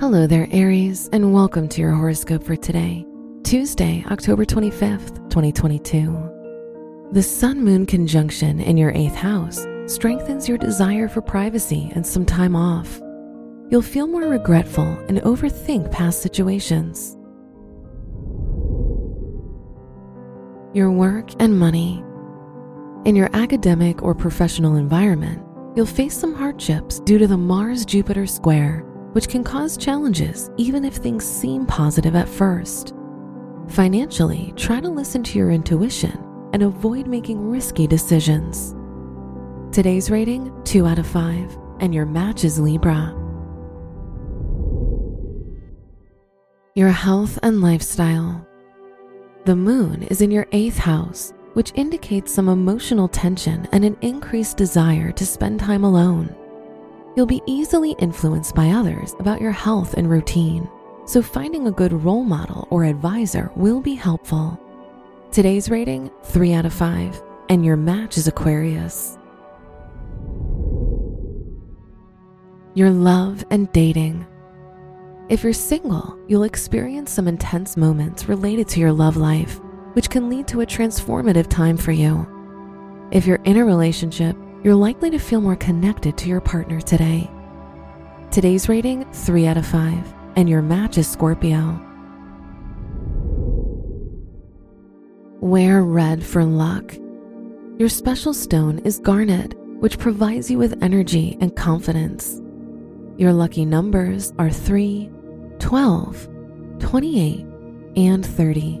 Hello there, Aries, and welcome to your horoscope for today, Tuesday, October 25th, 2022. The Sun Moon conjunction in your eighth house strengthens your desire for privacy and some time off. You'll feel more regretful and overthink past situations. Your work and money. In your academic or professional environment, you'll face some hardships due to the Mars Jupiter square which can cause challenges even if things seem positive at first. Financially, try to listen to your intuition and avoid making risky decisions. Today's rating 2 out of 5, and your match is Libra. Your health and lifestyle. The moon is in your eighth house, which indicates some emotional tension and an increased desire to spend time alone. You'll be easily influenced by others about your health and routine, so finding a good role model or advisor will be helpful. Today's rating 3 out of 5, and your match is Aquarius. Your love and dating. If you're single, you'll experience some intense moments related to your love life, which can lead to a transformative time for you. If you're in a relationship, you're likely to feel more connected to your partner today. Today's rating 3 out of 5, and your match is Scorpio. Wear red for luck. Your special stone is garnet, which provides you with energy and confidence. Your lucky numbers are 3, 12, 28, and 30.